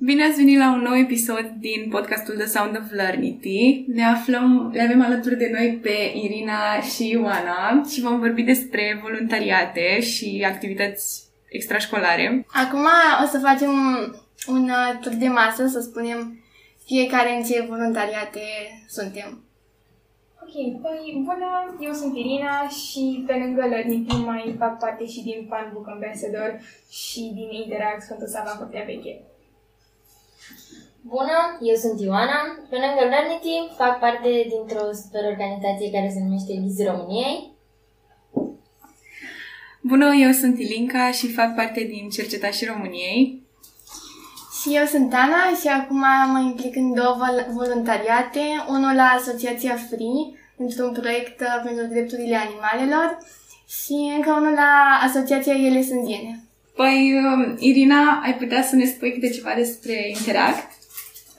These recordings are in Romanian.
Bine ați venit la un nou episod din podcastul The Sound of Learnity. Ne aflăm, le avem alături de noi pe Irina și Ioana și vom vorbi despre voluntariate și activități extrașcolare. Acum o să facem un uh, tur de masă, să spunem fiecare în ce voluntariate suntem. Ok, păi bună, eu sunt Irina și pe lângă Learning mai fac parte și din Fanbook Ambassador și din Interact Sfântul Sava Curtea Veche. Bună, eu sunt Ioana. Pe lângă Learnity fac parte dintr-o super organizație care se numește Liz României. Bună, eu sunt Ilinca și fac parte din Cercetașii României. Și eu sunt Ana și acum mă implic în două vol- voluntariate, unul la Asociația Free, într-un proiect uh, pentru drepturile animalelor și încă unul la Asociația Ele Sânziene. Păi, um, Irina, ai putea să ne spui câte ceva despre Interact?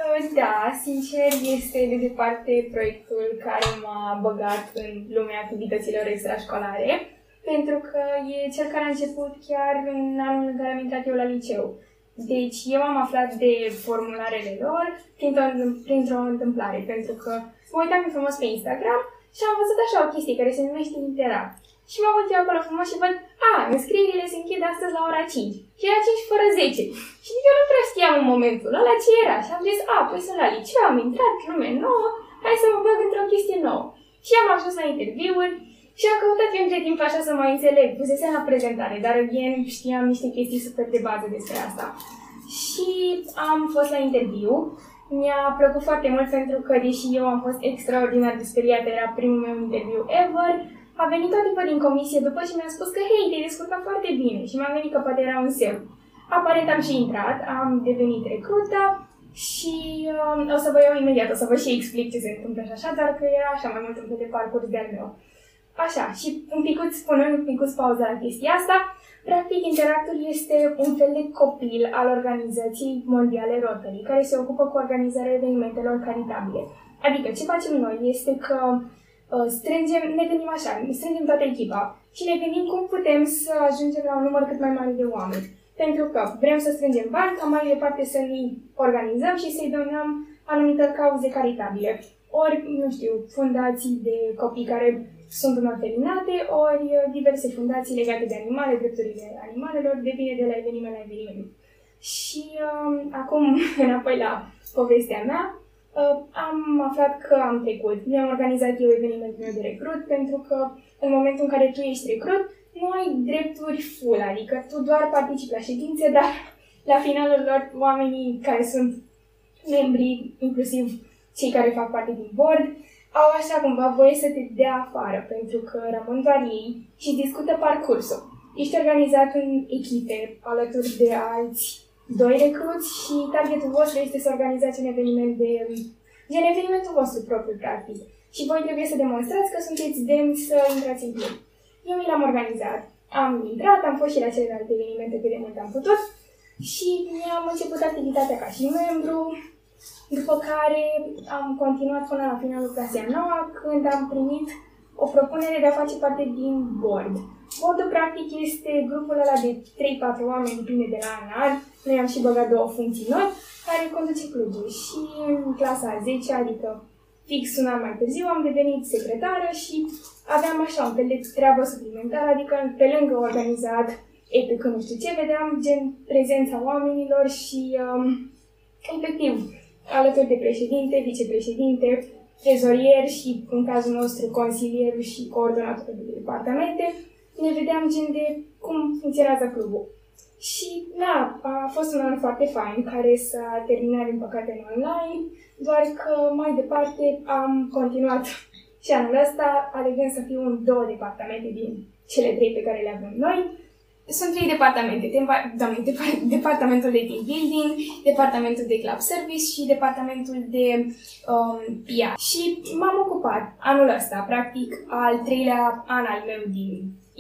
Uh, Da, sincer, este de departe proiectul care m-a băgat în lumea activităților extrașcolare, pentru că e cel care a început chiar în anul în care am intrat eu la liceu. Deci eu am aflat de formularele lor printr-o, printr-o întâmplare, pentru că mă uitam pe frumos pe Instagram și am văzut așa o chestie care se numește Interact. Și mă uit eu acolo frumos și văd, a, înscrierile se închid astăzi la ora 5. Și era 5 fără 10. Și eu nu prea știam în momentul ăla ce era. Și am zis, a, păi sunt la liceu, am intrat, lume nouă, hai să mă bag într-o chestie nouă. Și am ajuns la interviuri și am căutat eu între timp așa să mai înțeleg. Pusesem la prezentare, dar again știam niște chestii super de bază despre asta. Și am fost la interviu. Mi-a plăcut foarte mult pentru că, deși eu am fost extraordinar de speriată, era primul meu interviu ever, a venit o tipă din comisie după și mi-a spus că, hei, te-ai descurcat foarte bine și mi-a venit că poate era un semn. Aparent am și intrat, am devenit recrută și um, o să vă iau imediat, o să vă și explic ce se întâmplă și așa, dar că era așa mai mult un fel de parcurs de-al meu. Așa, și un picuț, spunând un picuț pauză la chestia asta, practic Interactul este un fel de copil al Organizației Mondiale Rotary, care se ocupă cu organizarea evenimentelor caritabile. Adică ce facem noi este că uh, strângem, ne gândim așa, strângem toată echipa și ne gândim cum putem să ajungem la un număr cât mai mare de oameni. Pentru că vrem să strângem bani ca mai departe să ne organizăm și să-i donăm anumitor cauze caritabile. Ori, nu știu, fundații de copii care sunt înorfelinate, ori uh, diverse fundații legate de animale, drepturile animalelor, depinde de la eveniment la eveniment. Și um, acum, înapoi la povestea mea, uh, am aflat că am trecut. Mi-am organizat eu evenimentul meu de recrut, pentru că în momentul în care tu ești recrut, nu ai drepturi full, adică tu doar participi la ședințe, dar la finalul lor oamenii care sunt membri, inclusiv cei care fac parte din board, au așa cumva voie să te dea afară, pentru că rămân doar ei și discută parcursul. Ești organizat în echipe alături de alți doi recruți și targetul vostru este să organizați un eveniment de gen evenimentul vostru propriu, practic. Și voi trebuie să demonstrați că sunteți demni să intrați în club. Eu mi l-am organizat. Am intrat, am fost și la celelalte evenimente cât de mult am putut și mi-am început activitatea ca și membru, după care am continuat până la finalul clasei a noua, când am primit o propunere de a face parte din board. Boardul, practic, este grupul ăla de 3-4 oameni, depinde de la an an. Noi am și băgat două funcții noi, care conduce clubul. Și în clasa a 10 adică fix un an mai târziu, am devenit secretară și aveam așa un fel de treabă suplimentară, adică pe lângă organizat epic, nu știu ce, vedeam gen prezența oamenilor și um, efectiv alături de președinte, vicepreședinte, trezorier și, în cazul nostru, consilierul și coordonatorul de departamente, ne vedeam gen de cum funcționează clubul. Și, da, a fost un an foarte fain, care s-a terminat, din păcate, în online, doar că mai departe am continuat și anul ăsta, alegând să fiu în două departamente din cele trei pe care le avem noi, sunt trei departamente, Dempa- doamne, depar- departamentul de team building, departamentul de club service și departamentul de um, PR. Și m-am ocupat anul ăsta, practic al treilea an al meu din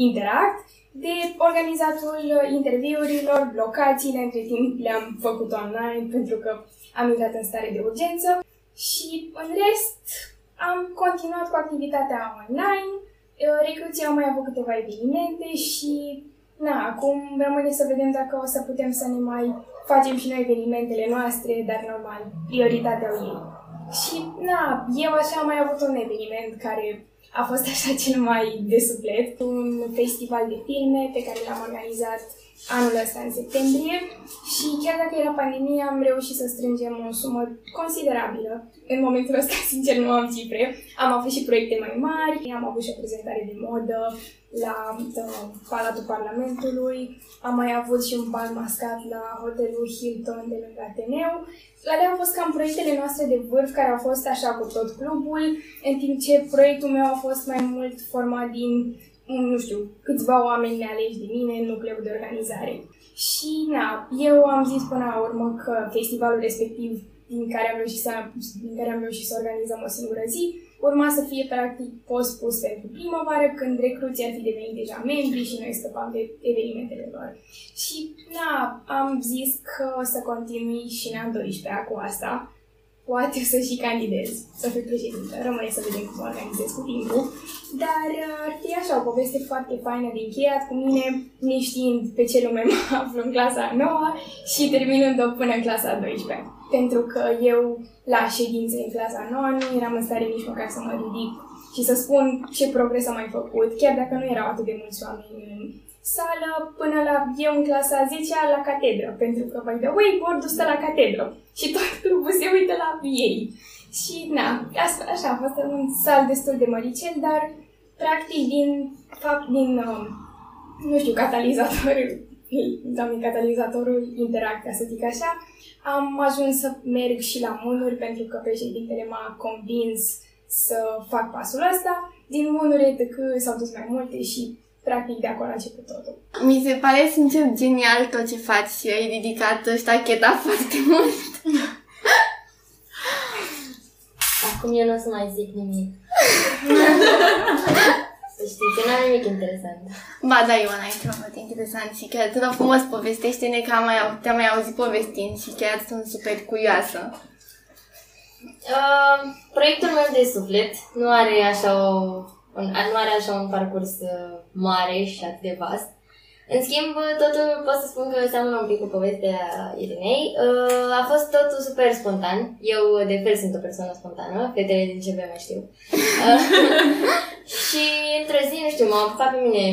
Interact, de organizatul interviurilor, locațiile, între timp le-am făcut online pentru că am intrat în stare de urgență. Și în rest am continuat cu activitatea online, Uh, Recruții au mai avut câteva evenimente și na, acum rămâne să vedem dacă o să putem să ne mai facem și noi evenimentele noastre, dar normal, prioritatea au ei. Și na, eu așa am mai avut un eveniment care a fost așa cel mai de suflet, un festival de filme pe care l-am organizat anul ăsta în septembrie și chiar dacă era pandemie am reușit să strângem o sumă considerabilă. În momentul ăsta, sincer, nu am cifre. Am avut și proiecte mai mari, am avut și o prezentare de modă la uh, Palatul Parlamentului, am mai avut și un bal mascat la hotelul Hilton de lângă Ateneu. Alea au fost cam proiectele noastre de vârf care au fost așa cu tot clubul, în timp ce proiectul meu a fost mai mult format din nu știu, câțiva oameni nealeși de mine în nucleul de organizare. Și, na, eu am zis până la urmă că festivalul respectiv din care am reușit să, din care am reușit să organizăm o singură zi, urma să fie practic post-pus pentru primăvară, când recruții ar fi devenit deja membri și noi scăpam de evenimentele lor. Și, na, am zis că o să continui și în a 12 cu asta, poate să și candidez, să fiu președintă. Rămâne să vedem cum organizez cu timpul. Dar uh, ar fi așa o poveste foarte faină de încheiat cu mine, neștiind pe ce lume mă aflu în clasa 9 și terminând-o până în clasa 12. Pentru că eu, la ședințe în clasa 9, nu eram în stare nici măcar să mă ridic și să spun ce progres am mai făcut, chiar dacă nu erau atât de mulți oameni în sală, până la eu în clasa 10 la catedră, pentru că, by the way, bordul stă la catedră și tot clubul se uită la ei. Și, na, asta, așa a fost un sal destul de măricel, dar, practic, din fapt, din, um, nu știu, catalizatorul, doamne, catalizatorul interact, ca să zic așa, am ajuns să merg și la munuri pentru că președintele m-a convins să fac pasul ăsta. Din munuri etc. s-au dus mai multe și practic de acolo a început totul. Mi se pare sincer genial tot ce faci și ai ridicat ștacheta foarte mult. Acum eu nu o să mai zic nimic. Să știi că n-am nimic interesant. Ba da, Ioana, e ceva foarte interesant și chiar atât de frumos povestește-ne că am mai, te-am mai auzit povestind și chiar sunt super curioasă. Uh, proiectul meu de suflet nu are așa o, un, nu are așa un parcurs uh, mare și atât de vast. În schimb, totul pot să spun că seamănă un pic cu povestea Irinei. Uh, a fost totul super spontan. Eu, de fel, sunt o persoană spontană. Fetele din CB mai știu. Uh, și într-o zi, nu știu, m-am apucat pe mine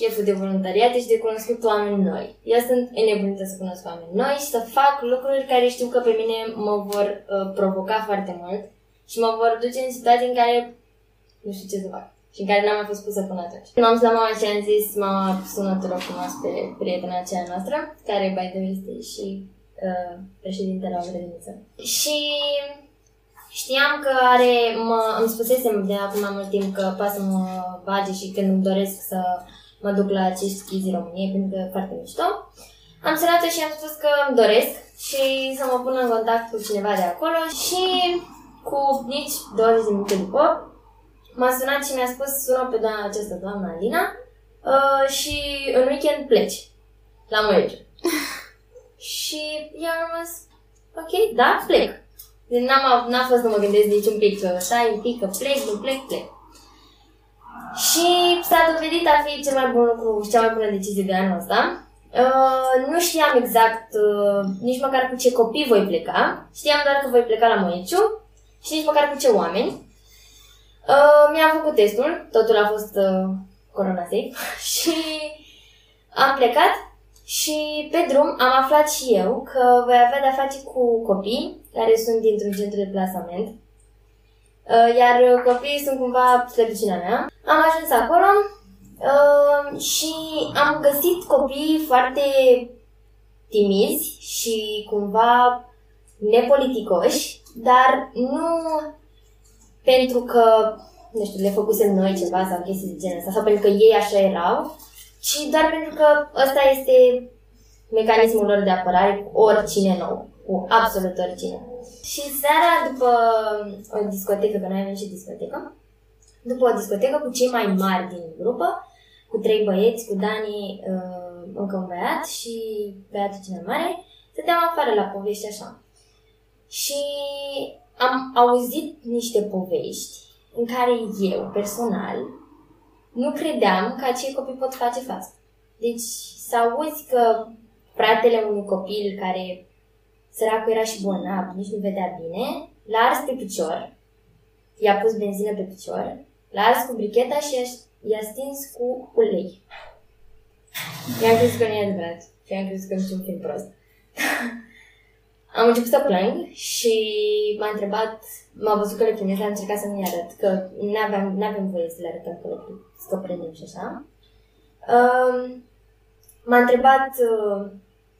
cheful de voluntariat și de cunoscut oameni noi. Eu sunt înnebunită să cunosc oameni noi și să fac lucruri care știu că pe mine mă vor uh, provoca foarte mult și mă vor duce în situații în care nu știu ce să fac și în care n-am mai fost pusă până atunci. M-am dus la mama și am zis, mama, sună tu rog frumos pe prietena aceea noastră, care, by the way, este și uh, președintele la o grădiniță. Și știam că are, mă, îmi spusesem de acum mai mult timp că poate să mă bage și când îmi doresc să mă duc la acești schizi României, pentru că e foarte mișto. Am sunat și am spus că îmi doresc și să mă pun în contact cu cineva de acolo și cu nici 20 de minute după m-a sunat și mi-a spus sună pe doamna aceasta, doamna Alina, uh, și în weekend pleci la Moiege. și eu am rămas, ok, da, plec. N-am, n-a fost să mă gândesc nici un pic că stai un pic, că plec, nu plec, plec. Și s-a dovedit a fi cel mai bun lucru și cea mai bună decizie de anul ăsta. Uh, nu știam exact uh, nici măcar cu ce copii voi pleca. Știam doar că voi pleca la Moiciu și nici măcar cu ce oameni. Uh, mi-am făcut testul, totul a fost uh, corona safe și am plecat și pe drum am aflat și eu că voi avea de-a face cu copii care sunt dintr-un centru de plasament Uh, iar copiii sunt cumva slăbiciunea mea. Am ajuns acolo uh, și am găsit copii foarte timizi și cumva nepoliticoși, dar nu pentru că, nu știu, le făcusem noi ceva sau chestii de genul ăsta, sau pentru că ei așa erau, ci doar pentru că ăsta este mecanismul lor de apărare cu oricine nou, cu absolut oricine. Și seara, după o discotecă, că noi avem și discotecă, după o discotecă cu cei mai mari din grupă, cu trei băieți, cu Dani, uh, încă un băiat și băiatul cel mai mare, stăteam afară la povești așa. Și am auzit niște povești în care eu, personal, nu credeam că acei copii pot face față. Deci să auzi că fratele unui copil care săracul era și bolnav, nici nu vedea bine, l-a ars pe picior, i-a pus benzină pe picior, l-a ars cu bricheta și i-a, i-a stins cu ulei. I-am crezut că nu e adevărat. Și am crezut că nu un film prost. am început să plâng și m-a întrebat, m-a văzut că le primesc, am încercat să nu-i arăt, că nu aveam, n-aveam voie să le arătăm că le că prindem și așa. Um, m-a întrebat uh,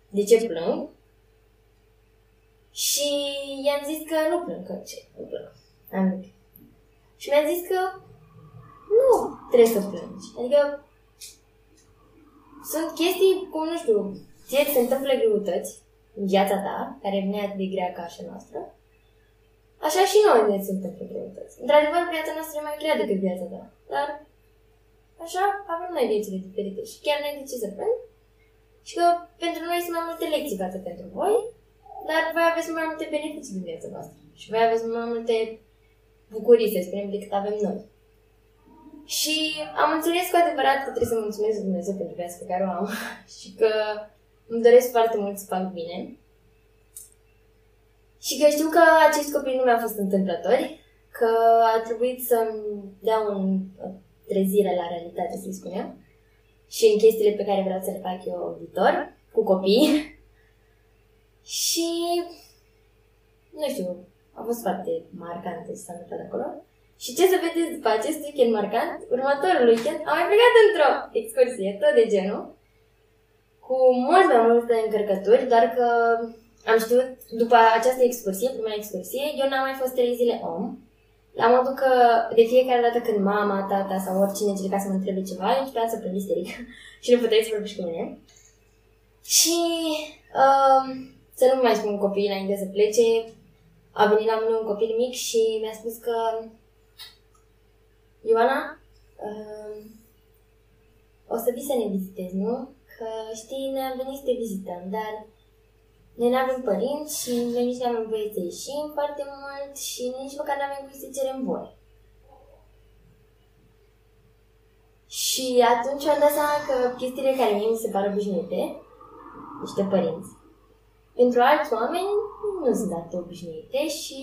de ce plâng și i-am zis că nu plâng, că ce, nu plâng. Am Și mi-a zis că nu trebuie să plângi. Adică sunt chestii, cum nu știu, ție se întâmplă greutăți în viața ta, care nu e atât de grea ca așa noastră, așa și noi ne se întâmplă greutăți. Într-adevăr, viața noastră e mai grea decât viața ta, dar așa avem noi viețile diferite și chiar noi de ce să plâng? Și că pentru noi sunt mai multe lecții față pentru voi, dar voi aveți mai multe beneficii din viața voastră și voi aveți mai multe bucurii, să spunem, decât avem noi. Și am înțeles cu adevărat că trebuie să mulțumesc Dumnezeu pentru viața pe care o am și că îmi doresc foarte mult să fac bine. Și că știu că acești copii nu mi-au fost întâmplători, că a trebuit să-mi dea un, o trezire la realitate, să-i spunem, și în chestiile pe care vreau să le fac eu viitor, cu copii. și, nu știu, a fost foarte marcant ce s-a întâmplat acolo. Și ce să vedeți după acest weekend marcant? Următorul weekend am mai plecat într-o excursie, tot de genul, cu mult mai multe încărcături, doar că am știut, după această excursie, prima excursie, eu n-am mai fost trei zile om. La modul că de fiecare dată când mama, tata sau oricine încerca să mă întrebe ceva, eu începeam să plâng isteric și nu puteai să vorbești cu mine. Și um, să nu mai spun copiii înainte să plece, a venit la mine un copil mic și mi-a spus că Ioana, uh, o să vii să ne vizitezi, nu? Că știi, ne-am venit să te vizităm, dar noi nu avem părinți și noi nici nu avem voie să ieșim foarte mult și nici măcar nu avem voie să cerem voie. Și atunci am dat seama că chestiile care mie mi se par obișnuite, niște părinți, pentru alți oameni nu sunt atât obișnuite și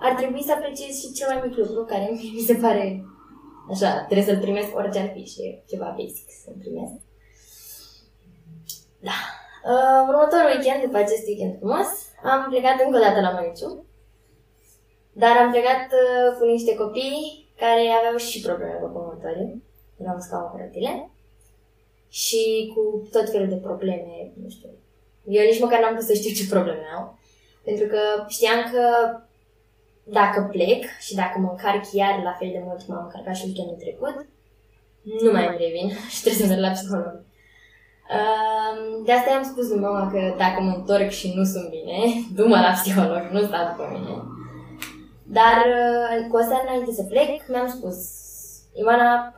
ar trebui să apreciez și cel mai mic lucru care mi se pare așa, trebuie să-l primesc orice ar fi și e ceva basic să-l primesc. Da. Uh, următorul weekend, după acest weekend frumos, am plecat încă o dată la Măniciu, dar am plecat uh, cu niște copii care aveau și probleme locomotorii, erau în scaun rotile, și cu tot felul de probleme, nu știu. Eu nici măcar n-am pus să știu ce probleme au, pentru că știam că dacă plec și dacă mă încarc iar la fel de mult cum am încărcat și weekendul trecut, nu mai îmi revin și trebuie să merg la psiholog. De asta i-am spus lui mama că dacă mă întorc și nu sunt bine, du-mă la psiholog, nu sta după mine. Dar uh, cu o seară înainte să plec, mi-am spus, Ivana,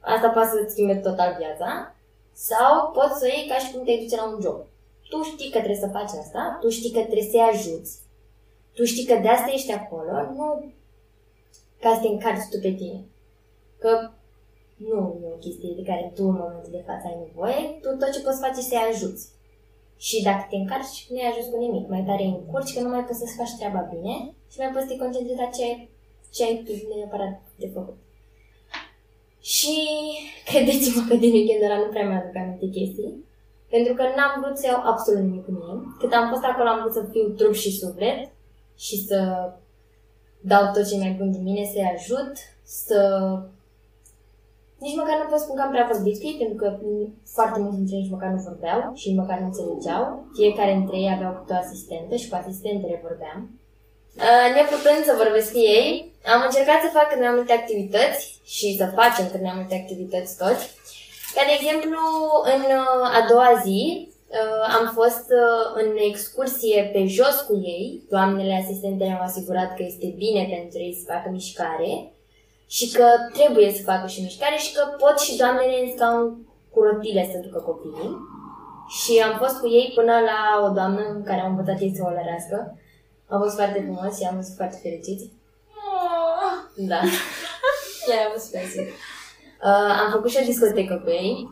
asta poate să-ți schimbe total viața sau poți să o iei ca și cum te duce la un job. Tu știi că trebuie să faci asta, tu știi că trebuie să-i ajuți, tu știi că de asta ești acolo, nu ca să te încarci tu pe tine. Că nu e o chestie de care tu în momentul de față ai nevoie, tu tot ce poți face să-i ajuți. Și dacă te încarci, nu ai ajuns cu nimic. Mai tare încurci că nu mai poți să-ți faci treaba bine și mai poți să te concentrezi la ce, ce ai tu neapărat de făcut. Și credeți-mă că din weekendul ăla nu prea mi-aduc aminte chestii. Pentru că n-am vrut să iau absolut nimic cu mine. Cât am fost acolo am vrut să fiu trup și suflet și să dau tot ce mai bun din mine, să-i ajut, să... Nici măcar nu pot spun că am prea vorbit cu ei, pentru că foarte mulți dintre ei nici măcar nu vorbeau și nici măcar nu înțelegeau. Fiecare dintre ei aveau câte o asistentă și cu asistentele vorbeam. Uh, neputând să vorbesc cu ei, am încercat să fac cât mai multe activități și să facem cât mai multe activități toți. Ca de exemplu, în uh, a doua zi, Uh, am fost uh, în excursie pe jos cu ei. Doamnele asistente ne-au asigurat că este bine pentru ei să facă mișcare și că trebuie să facă și mișcare și că pot și doamnele în scaun cu rotile să ducă copiii. Și am fost cu ei până la o doamnă în care am învățat ei să o lărească. Am fost foarte frumos și am fost foarte fericiți. Da. Chiar a fost super Uh, am făcut și o discotecă cu ei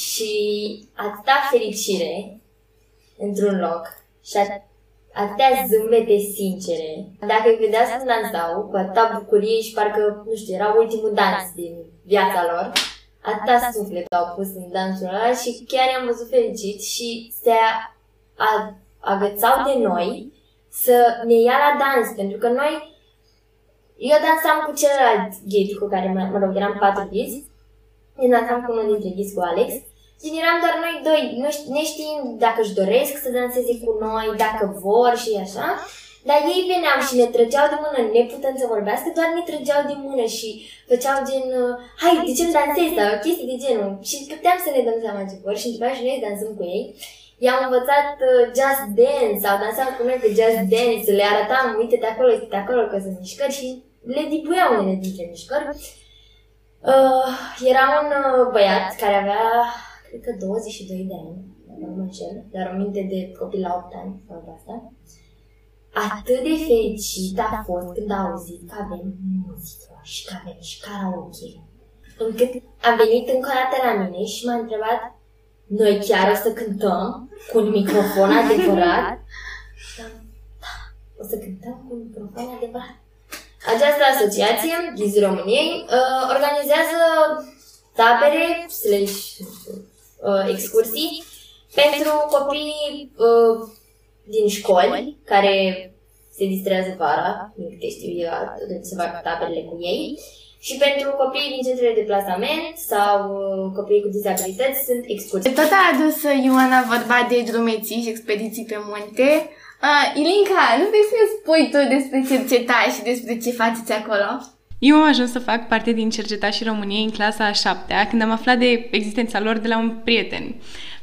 și atâta fericire într-un loc și at- atâtea zâmbete sincere. Dacă îi vedea să dansau cu atâta bucurie și parcă, nu știu, era ultimul dans din viața lor, atâta suflet au pus în dansul ăla și chiar i-am văzut fericit și se a- agățau de noi să ne ia la dans, pentru că noi eu dansam cu celălalt ghid cu care, mă, mă rog, eram patru ghizi. Eu dansam cu unul dintre ghizi cu Alex. Și eram doar noi doi, nu ști, ne știm dacă își doresc să danseze cu noi, dacă vor și așa. Dar ei veneau și ne trăgeau de mână, neputând să vorbească, doar ne trăgeau de mână și făceau gen, uh, hai, de ce nu dansezi, sau chestii de genul. Și puteam să ne dăm seama ce vor și după aceea și noi dansăm cu ei. I-am învățat uh, Just Dance sau dansam cu noi pe Just Dance, le arătam, uite de acolo, uite de acolo că sunt mișcări și le dibuia unele dintre mișcări. Uh, era un uh, băiat care avea, cred că 22 de ani, dacă nu mă înșel, dar o minte de copil la 8 ani sau de asta. Atât de fericit a fost când a auzit că avem muzică și că avem și karaoke. Încât a venit încă o dată la mine și m-a întrebat noi chiar o să cântăm cu un microfon adevărat? Și am, da, o să cântăm cu un microfon adevărat. Această asociație, Ghizi României, uh, organizează tabere slash uh, excursii pentru copii uh, din școli care se distrează vara, din câte știu eu, atunci se fac taberele cu ei. Și pentru copiii din centrele de plasament sau uh, copiii cu dizabilități sunt excursiți. Tot a adus uh, Ioana vorba de drumeții și expediții pe munte. Uh, Ilinca, nu vrei să ne spui tu despre cercetași și despre ce faceți acolo? Eu am ajuns să fac parte din Cercetașii României în clasa a șaptea, când am aflat de existența lor de la un prieten.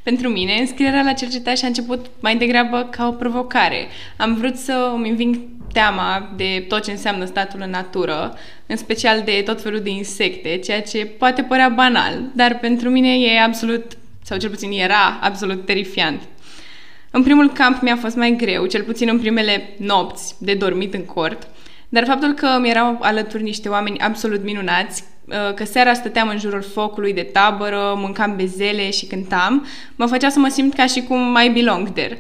Pentru mine, înscrierea la Cercetași a început mai degrabă ca o provocare. Am vrut să îmi înving teama de tot ce înseamnă statul în natură, în special de tot felul de insecte, ceea ce poate părea banal, dar pentru mine e absolut, sau cel puțin era absolut terifiant. În primul camp mi-a fost mai greu, cel puțin în primele nopți de dormit în cort, dar faptul că mi erau alături niște oameni absolut minunați, uh, că seara stăteam în jurul focului de tabără, mâncam bezele și cântam, mă făcea să mă simt ca și cum mai belong there.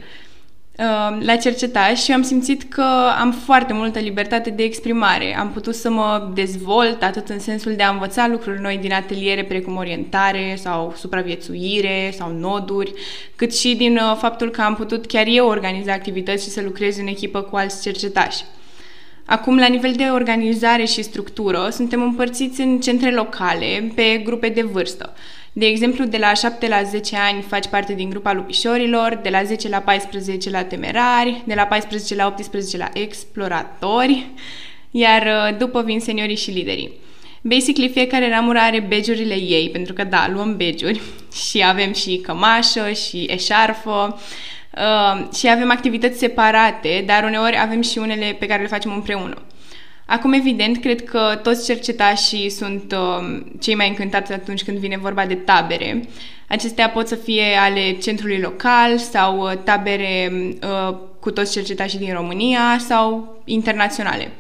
Uh, la cercetaș și am simțit că am foarte multă libertate de exprimare. Am putut să mă dezvolt atât în sensul de a învăța lucruri noi din ateliere precum orientare sau supraviețuire sau noduri, cât și din uh, faptul că am putut chiar eu organiza activități și să lucrez în echipă cu alți cercetași. Acum, la nivel de organizare și structură, suntem împărțiți în centre locale, pe grupe de vârstă. De exemplu, de la 7 la 10 ani faci parte din grupa lupișorilor, de la 10 la 14 la temerari, de la 14 la 18 la exploratori, iar uh, după vin seniorii și liderii. Basically, fiecare ramură are begiurile ei, pentru că, da, luăm begiuri și avem și cămașă și eșarfă uh, și avem activități separate, dar uneori avem și unele pe care le facem împreună. Acum, evident, cred că toți cercetașii sunt uh, cei mai încântați atunci când vine vorba de tabere. Acestea pot să fie ale centrului local sau uh, tabere uh, cu toți cercetașii din România sau internaționale.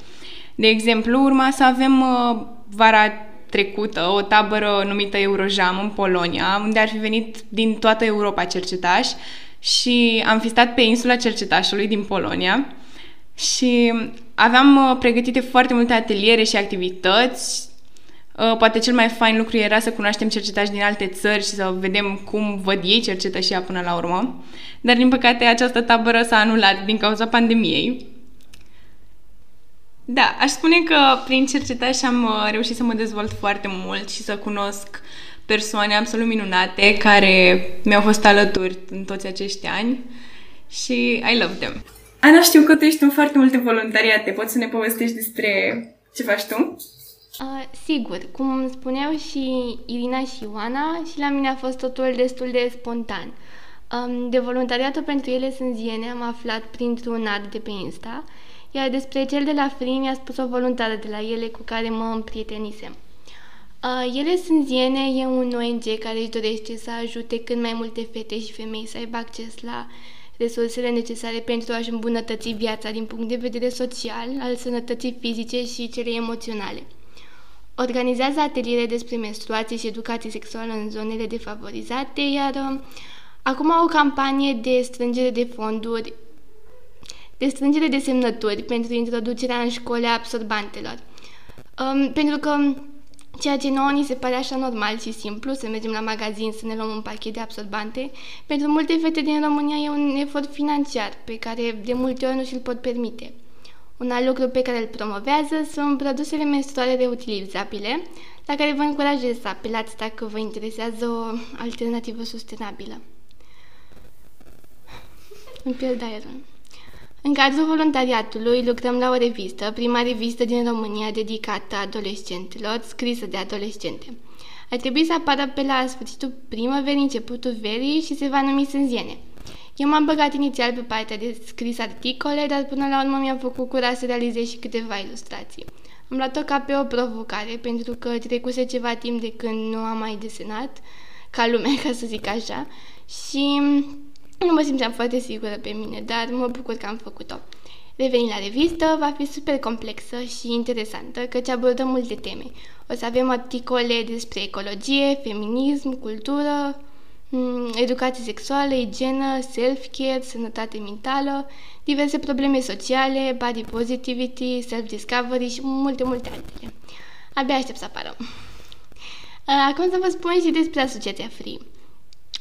De exemplu, urma să avem uh, vara trecută o tabără numită Eurojam în Polonia, unde ar fi venit din toată Europa cercetași și am fi stat pe insula cercetașului din Polonia și aveam uh, pregătite foarte multe ateliere și activități. Uh, poate cel mai fain lucru era să cunoaștem cercetași din alte țări și să vedem cum văd ei cercetășia până la urmă. Dar, din păcate, această tabără s-a anulat din cauza pandemiei. Da, aș spune că prin cercetași am uh, reușit să mă dezvolt foarte mult și să cunosc persoane absolut minunate care mi-au fost alături în toți acești ani și I love them. Ana, știu că tu ești în foarte multe voluntariate. Poți să ne povestești despre ce faci tu? Uh, sigur, cum spuneau și Irina și Ioana, și la mine a fost totul destul de spontan. Um, de voluntariatul pentru ele sunt ziene am aflat printr-un ad de pe Insta, iar despre cel de la Free mi-a spus o voluntară de la ele cu care mă împrietenisem. Uh, ele sunt ziene, e un ONG care își dorește să ajute cât mai multe fete și femei să aibă acces la resursele necesare pentru a-și îmbunătăți viața din punct de vedere social, al sănătății fizice și cele emoționale. organizează ateliere despre menstruație și educație sexuală în zonele defavorizate, iar uh, acum au o campanie de strângere de fonduri, de strângere de semnături pentru introducerea în școli a absorbantelor. Um, pentru că Ceea ce nouă ni se pare așa normal și simplu, să mergem la magazin să ne luăm un pachet de absorbante, pentru multe fete din România e un efort financiar pe care de multe ori nu și-l pot permite. Un alt lucru pe care îl promovează sunt produsele menstruale reutilizabile, la care vă încurajez să apelați dacă vă interesează o alternativă sustenabilă. Îmi pierd aerul. În cadrul voluntariatului lucrăm la o revistă, prima revistă din România dedicată adolescentelor, scrisă de adolescente. Ar trebui să apară pe la sfârșitul primăverii, începutul verii și se va numi Sânziene. Eu m-am băgat inițial pe partea de scris articole, dar până la urmă mi-am făcut curaj să realizez și câteva ilustrații. Am luat-o ca pe o provocare, pentru că trecuse ceva timp de când nu am mai desenat, ca lumea, ca să zic așa, și nu mă simțeam foarte sigură pe mine, dar mă bucur că am făcut-o. Revenind la revistă, va fi super complexă și interesantă, căci abordăm multe teme. O să avem articole despre ecologie, feminism, cultură, mm, educație sexuală, igienă, self-care, sănătate mentală, diverse probleme sociale, body positivity, self-discovery și multe, multe altele. Abia aștept să apară. Acum să vă spun și despre Asociația Free.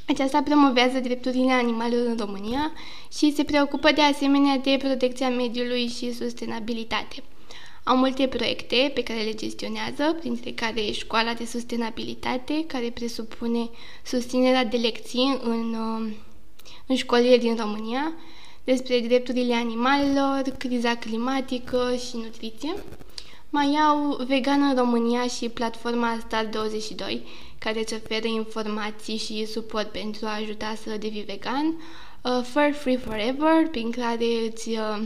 Aceasta promovează drepturile animalelor în România și se preocupă de asemenea de protecția mediului și sustenabilitate. Au multe proiecte pe care le gestionează, printre care școala de sustenabilitate, care presupune susținerea de lecții în, uh, în școlile din România, despre drepturile animalelor, criza climatică și nutriție. Mai au Vegan în România și platforma Star 22, care îți oferă informații și suport pentru a ajuta să devii vegan, uh, Fur Free Forever, prin care, îți, uh,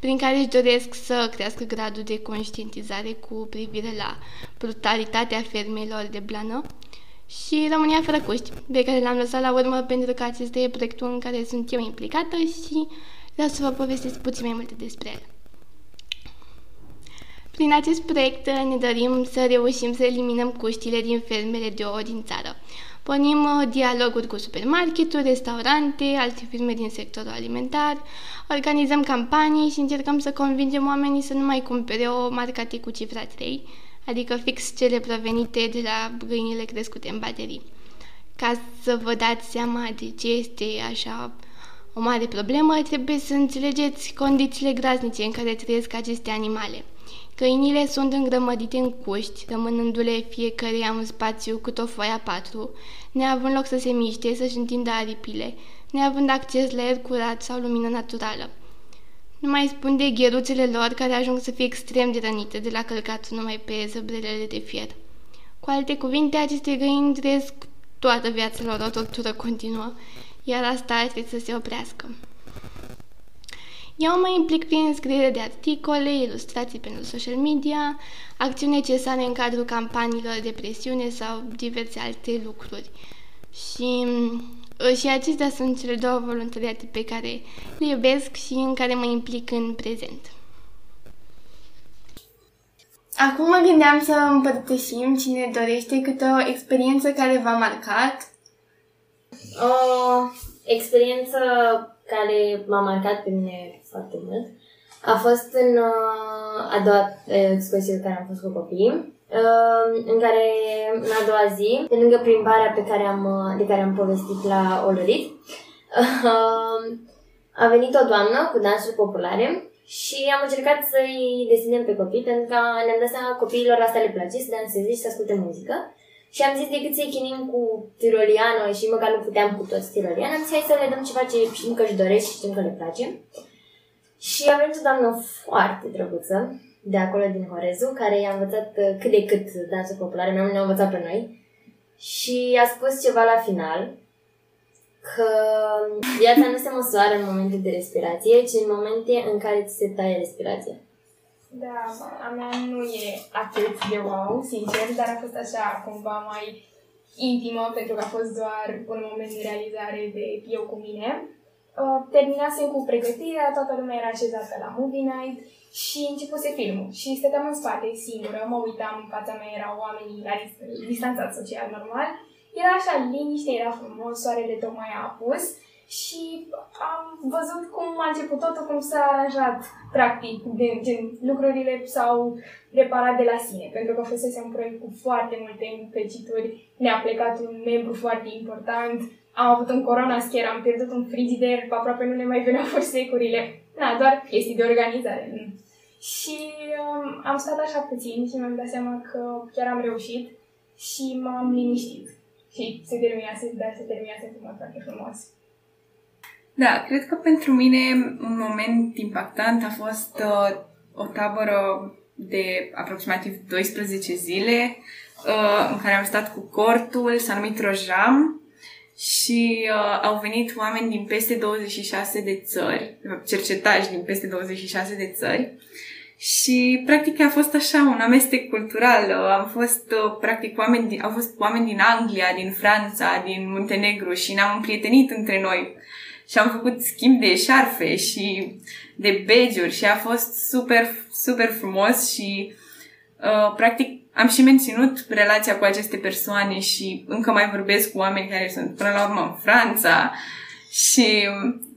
prin care își doresc să crească gradul de conștientizare cu privire la brutalitatea fermelor de blană, și România fără cuști, pe care l-am lăsat la urmă pentru că acesta e proiectul în care sunt eu implicată și vreau să vă povestesc puțin mai multe despre el. Prin acest proiect ne dorim să reușim să eliminăm cuștile din fermele de ouă din țară. Pornim uh, dialoguri cu supermarketuri, restaurante, alte firme din sectorul alimentar, organizăm campanii și încercăm să convingem oamenii să nu mai cumpere o marcate cu cifra 3, adică fix cele provenite de la găinile crescute în baterii. Ca să vă dați seama de ce este așa o mare problemă, trebuie să înțelegeți condițiile graznice în care trăiesc aceste animale – Căinile sunt îngrămădite în cuști, rămânându-le fiecare un spațiu cât o foaia patru, neavând loc să se miște, să-și întindă aripile, neavând acces la aer curat sau lumină naturală. Nu mai spun de gheruțele lor care ajung să fie extrem de rănite de la călcat numai pe zăbrelele de fier. Cu alte cuvinte, aceste găini trăiesc toată viața lor o tortură continuă, iar asta ar trebui să se oprească. Eu mă implic prin scriere de articole, ilustrații pentru social media, acțiuni necesare în cadrul campaniilor de presiune sau diverse alte lucruri. Și, uh, și acestea sunt cele două voluntariate pe care le iubesc și în care mă implic în prezent. Acum mă gândeam să împărtășim cine dorește câte o experiență care v-a marcat. O experiență care m-a marcat pe mine foarte mult. A fost în uh, a doua uh, expoziție pe care am fost cu copiii, uh, în care în a doua zi, pe lângă plimbarea pe care am, uh, de care am povestit la Olorit, uh, a venit o doamnă cu dansuri populare și am încercat să-i desenăm pe copii, pentru că ne-am dat seama copiilor asta le place să danseze și să asculte muzică. Și am zis decât să-i chinim cu tiroliano și măcar nu puteam cu toți tiroliano, am zis hai să le dăm ceva ce știm că își doresc și știm că le place. Și a venit o doamnă foarte drăguță de acolo din Horezu, care i-a învățat uh, cât de cât dansul populare, nu ne-a învățat pe noi. Și a spus ceva la final, că viața nu se măsoară în momente de respirație, ci în momente în care ți se taie respirația. Da, a mea nu e atât de wow, sincer, dar a fost așa cumva mai intimă, pentru că a fost doar un moment de realizare de eu cu mine. Uh, terminasem cu pregătirea, toată lumea era așezată la movie night și începuse filmul și stăteam în spate, singură, mă uitam, în fața mea erau oamenii la distanțat social normal. Era așa liniște, era frumos, soarele tocmai a apus și am văzut cum a început totul, cum s-a aranjat practic, de, gen, lucrurile s-au reparat de la sine, pentru că fusese un proiect cu foarte multe impecituri, ne-a plecat un membru foarte important, am avut un corona scare, am pierdut un frigider, aproape nu ne mai veneau securile. Na, doar chestii de organizare. Și um, am stat așa puțin și mi-am dat seama că chiar am reușit și m-am liniștit. Și se terminase, da, se terminase într-un mod foarte frumos. Da, cred că pentru mine un moment impactant a fost uh, o tabără de aproximativ 12 zile uh, în care am stat cu cortul, s-a numit Rojam și uh, au venit oameni din peste 26 de țări, cercetași din peste 26 de țări și practic a fost așa un amestec cultural. Uh, am fost uh, practic oameni, au fost oameni din Anglia, din Franța, din Muntenegru și ne-am împrietenit între noi și am făcut schimb de șarfe și de begiuri și a fost super, super frumos și uh, practic am și menținut relația cu aceste persoane și încă mai vorbesc cu oameni care sunt până la urmă în Franța. Și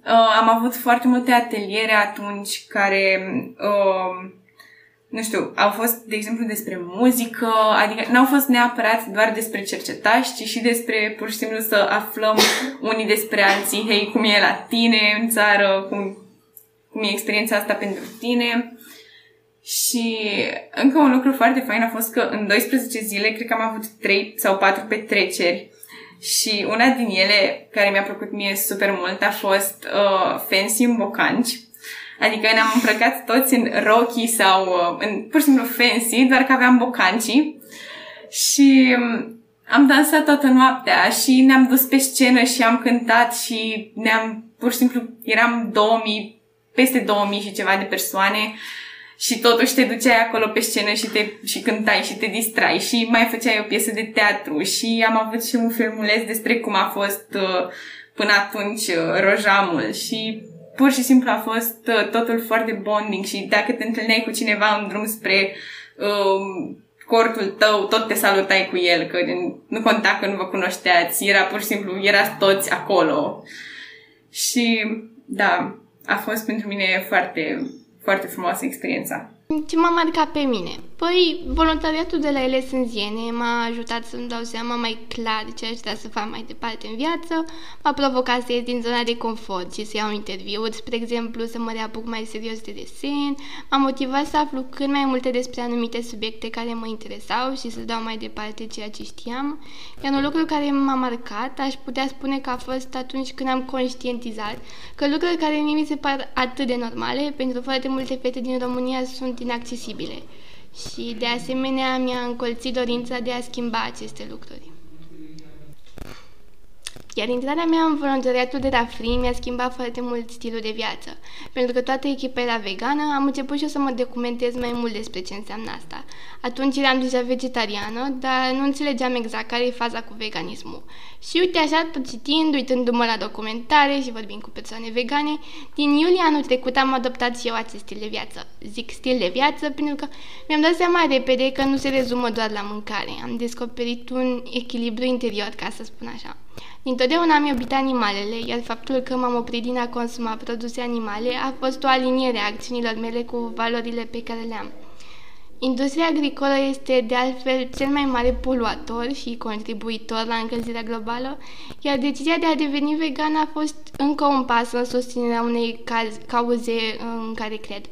uh, am avut foarte multe ateliere atunci care uh, nu știu, au fost, de exemplu, despre muzică, adică n-au fost neapărat doar despre cercetași, ci și despre, pur și simplu, să aflăm unii despre alții, hei, cum e la tine în țară, cum, cum e experiența asta pentru tine. Și încă un lucru foarte fain a fost că în 12 zile, cred că am avut 3 sau 4 petreceri. Și una din ele, care mi-a plăcut mie super mult, a fost uh, Fancy în Bocanci. Adică ne-am îmbrăcat toți în rochi sau uh, în pur și simplu fancy, doar că aveam bocancii. Și um, am dansat toată noaptea și ne-am dus pe scenă și am cântat și ne-am, pur și simplu, eram 2000, peste 2000 și ceva de persoane și totuși te duceai acolo pe scenă și, te, și cântai și te distrai și mai făceai o piesă de teatru și am avut și un filmuleț despre cum a fost uh, până atunci uh, rojamul și pur și simplu a fost uh, totul foarte bonding și dacă te întâlneai cu cineva în drum spre um, cortul tău, tot te salutai cu el, că nu conta că nu vă cunoșteați, era pur și simplu, erați toți acolo. Și da, a fost pentru mine foarte, foarte frumoasă experiența. Ce m-a marcat pe mine? Păi, voluntariatul de la ele în Ziene. M-a ajutat să-mi dau seama mai clar ce aș vrea să fac mai departe în viață, m-a provocat să ies din zona de confort și să iau interviuri, spre exemplu, să mă reapuc mai serios de desen, m-a motivat să aflu cât mai multe despre anumite subiecte care mă interesau și să dau mai departe ceea ce știam. Iar un lucru care m-a marcat, aș putea spune că a fost atunci când am conștientizat că lucruri care mie mi se par atât de normale, pentru foarte multe fete din România sunt inaccesibile și de asemenea mi-a încolțit dorința de a schimba aceste lucruri. Iar intrarea mea în voluntariatul de la Free mi-a schimbat foarte mult stilul de viață. Pentru că toată echipa era vegană, am început și eu să mă documentez mai mult despre ce înseamnă asta. Atunci eram deja vegetariană, dar nu înțelegeam exact care e faza cu veganismul. Și uite așa, tot citind, uitându-mă la documentare și vorbind cu persoane vegane, din iulie anul trecut am adoptat și eu acest stil de viață. Zic stil de viață pentru că mi-am dat seama repede că nu se rezumă doar la mâncare. Am descoperit un echilibru interior, ca să spun așa. Dintotdeauna am iubit animalele, iar faptul că m-am oprit din a consuma produse animale a fost o aliniere a acțiunilor mele cu valorile pe care le am. Industria agricolă este de altfel cel mai mare poluator și contribuitor la încălzirea globală, iar decizia de a deveni vegan a fost încă un pas în susținerea unei cauze în care cred.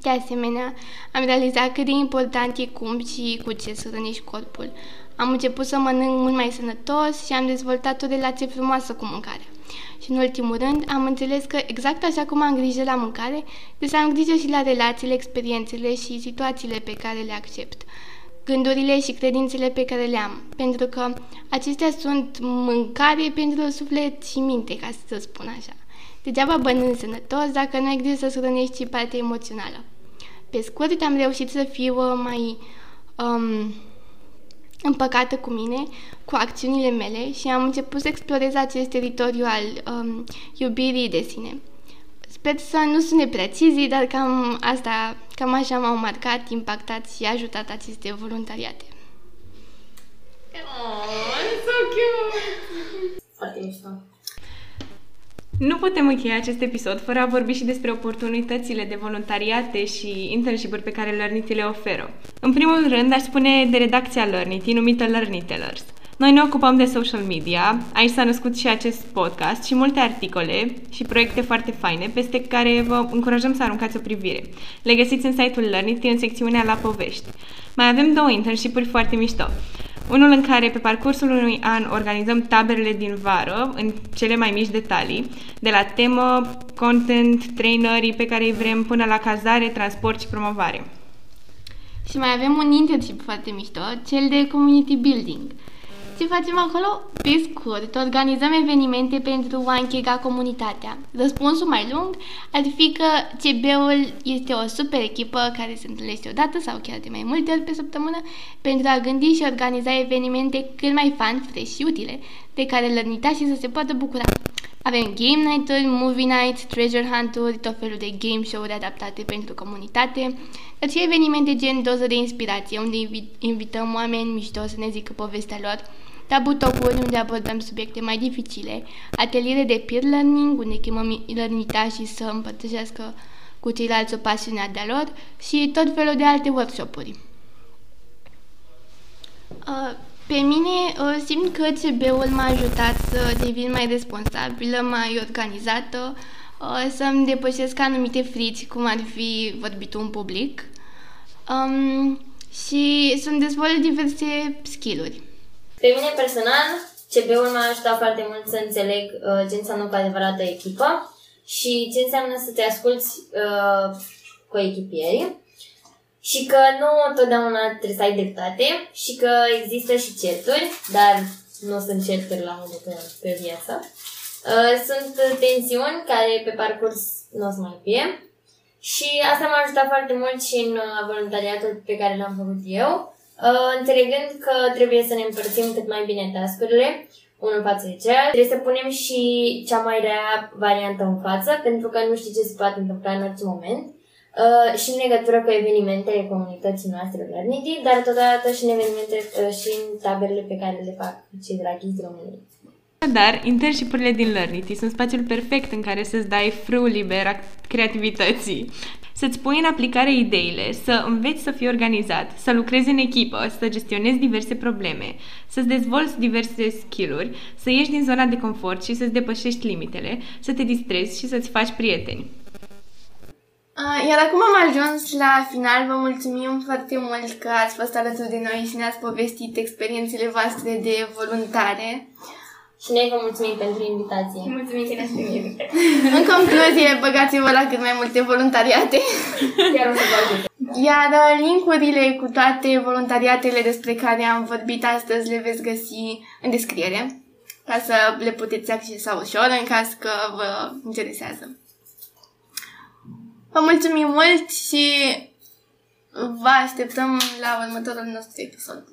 De asemenea, am realizat cât de important e cum și cu ce să rănești corpul. Am început să mănânc mult mai sănătos și am dezvoltat o relație frumoasă cu mâncarea. Și în ultimul rând, am înțeles că exact așa cum am grijă la mâncare, deci am grijă și la relațiile, experiențele și situațiile pe care le accept gândurile și credințele pe care le am, pentru că acestea sunt mâncare pentru suflet și minte, ca să spun așa. Degeaba bănând sănătos dacă nu ai grijă să hrănești și partea emoțională. Pe scurt, am reușit să fiu mai um, împăcată cu mine, cu acțiunile mele și am început să explorez acest teritoriu al um, iubirii de sine. Sper să nu sune prea cheesy, dar cam asta, cam așa m-au marcat, impactat și ajutat aceste voluntariate. Oh, so cute! Foarte mișto. Nu putem încheia acest episod fără a vorbi și despre oportunitățile de voluntariate și internship pe care Learnity le oferă. În primul rând, aș spune de redacția Learnity, numită Learnitellers. Noi ne ocupăm de social media, aici s-a născut și acest podcast și multe articole și proiecte foarte faine peste care vă încurajăm să aruncați o privire. Le găsiți în site-ul Learnity în secțiunea La Povești. Mai avem două internship-uri foarte mișto. Unul în care pe parcursul unui an organizăm taberele din vară în cele mai mici detalii, de la temă, content, trainerii pe care îi vrem până la cazare, transport și promovare. Și mai avem un internship foarte mișto, cel de community building – ce facem acolo? Pe scurt, organizăm evenimente pentru a închega comunitatea. Răspunsul mai lung ar fi că CB-ul este o super echipă care se întâlnește odată sau chiar de mai multe ori pe săptămână pentru a gândi și organiza evenimente cât mai fun, fresh și utile, de care lărnitașii să se poată bucura. Avem game night-uri, movie nights, treasure hunt-uri, tot felul de game show-uri adaptate pentru comunitate, dar și evenimente gen doză de inspirație, unde invităm oameni mișto să ne zică povestea lor, Tabu Talkuri, unde abordăm subiecte mai dificile, ateliere de peer learning, unde chemăm și să împărtășească cu ceilalți o pasiune de-a lor și tot felul de alte workshop-uri. Uh, pe mine uh, simt că CB-ul m-a ajutat să devin mai responsabilă, mai organizată, uh, să-mi depășesc anumite frici, cum ar fi vorbitul în public um, și să-mi dezvolt diverse skill-uri. Pe mine personal, CB-ul m-a ajutat foarte mult să înțeleg uh, ce înseamnă cu adevărată echipă și ce înseamnă să te asculti uh, cu echipierii și că nu întotdeauna trebuie să ai dreptate și că există și certuri, dar nu sunt certuri la modul pe, pe viață. Uh, sunt tensiuni care pe parcurs nu o să mai fie și asta m-a ajutat foarte mult și în uh, voluntariatul pe care l-am făcut eu Uh, înțelegând că trebuie să ne împărțim cât mai bine tascurile, unul față de celălalt. Trebuie să punem și cea mai rea variantă în față, pentru că nu știi ce se poate întâmpla în orice moment. Uh, și în legătură cu evenimentele comunității noastre Learnity, dar totodată și în evenimente uh, și în taberele pe care le fac cei de la Kids România. Dar internshipurile din Learnity sunt spațiul perfect în care să-ți dai frâul liber a creativității să-ți pui în aplicare ideile, să înveți să fii organizat, să lucrezi în echipă, să gestionezi diverse probleme, să-ți dezvolți diverse skill-uri, să ieși din zona de confort și să-ți depășești limitele, să te distrezi și să-ți faci prieteni. Iar acum am ajuns la final. Vă mulțumim foarte mult că ați fost alături de noi și ne-ați povestit experiențele voastre de voluntare. Și noi vă mulțumim pentru invitație. Mulțumim că ne-ați primit. În concluzie, băgați-vă la cât mai multe voluntariate. Chiar o să vă ajut. Iar uh, linkurile cu toate voluntariatele despre care am vorbit astăzi le veți găsi în descriere ca să le puteți accesa ușor în caz că vă interesează. Vă mulțumim mult și vă așteptăm la următorul nostru episod.